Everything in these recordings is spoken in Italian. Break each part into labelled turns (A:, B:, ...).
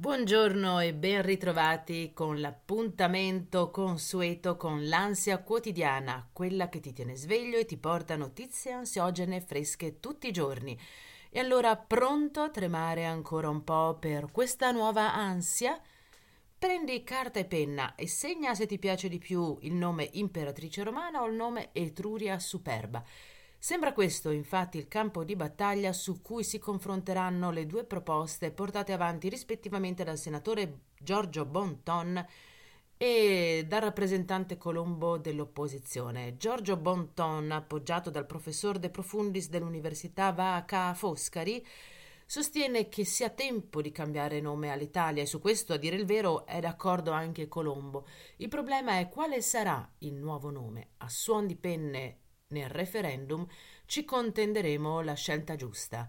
A: Buongiorno e ben ritrovati con l'appuntamento consueto con l'ansia quotidiana, quella che ti tiene sveglio e ti porta notizie ansiogene fresche tutti i giorni. E allora pronto a tremare ancora un po' per questa nuova ansia? Prendi carta e penna e segna se ti piace di più il nome imperatrice romana o il nome Etruria Superba. Sembra questo infatti il campo di battaglia su cui si confronteranno le due proposte portate avanti rispettivamente dal senatore Giorgio Bonton e dal rappresentante colombo dell'opposizione. Giorgio Bonton, appoggiato dal professor De Profundis dell'Università Vaca Foscari, sostiene che sia tempo di cambiare nome all'Italia e su questo, a dire il vero, è d'accordo anche Colombo. Il problema è quale sarà il nuovo nome. A suon di penne nel referendum ci contenderemo la scelta giusta.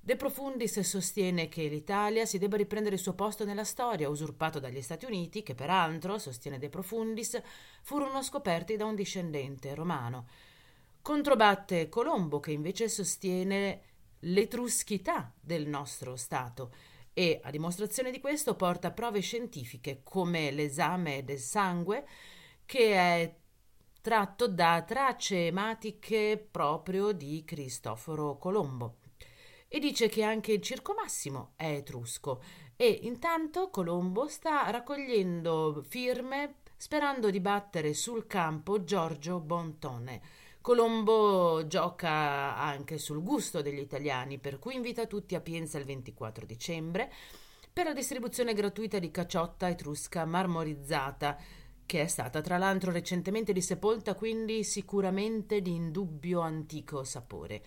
A: De Profundis sostiene che l'Italia si debba riprendere il suo posto nella storia, usurpato dagli Stati Uniti, che peraltro, sostiene De Profundis, furono scoperti da un discendente romano. Controbatte Colombo, che invece sostiene l'etruschità del nostro Stato e, a dimostrazione di questo, porta prove scientifiche come l'esame del sangue, che è tratto da tracce ematiche proprio di Cristoforo Colombo. E dice che anche il Circo Massimo è etrusco e intanto Colombo sta raccogliendo firme sperando di battere sul campo Giorgio Bontone. Colombo gioca anche sul gusto degli italiani, per cui invita tutti a Pienza il 24 dicembre per la distribuzione gratuita di caciotta etrusca marmorizzata che è stata tra l'altro recentemente risepolta, quindi sicuramente di indubbio antico sapore.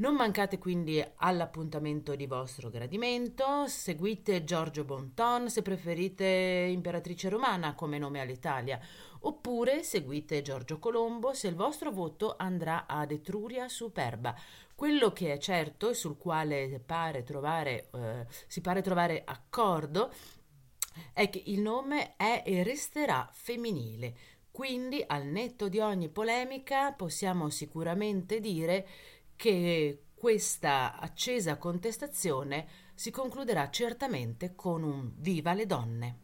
A: Non mancate quindi all'appuntamento di vostro gradimento, seguite Giorgio Bonton se preferite Imperatrice Romana come nome all'Italia, oppure seguite Giorgio Colombo se il vostro voto andrà ad Etruria Superba. Quello che è certo e sul quale pare trovare, eh, si pare trovare accordo è che il nome è e resterà femminile. Quindi, al netto di ogni polemica, possiamo sicuramente dire che questa accesa contestazione si concluderà certamente con un viva le donne.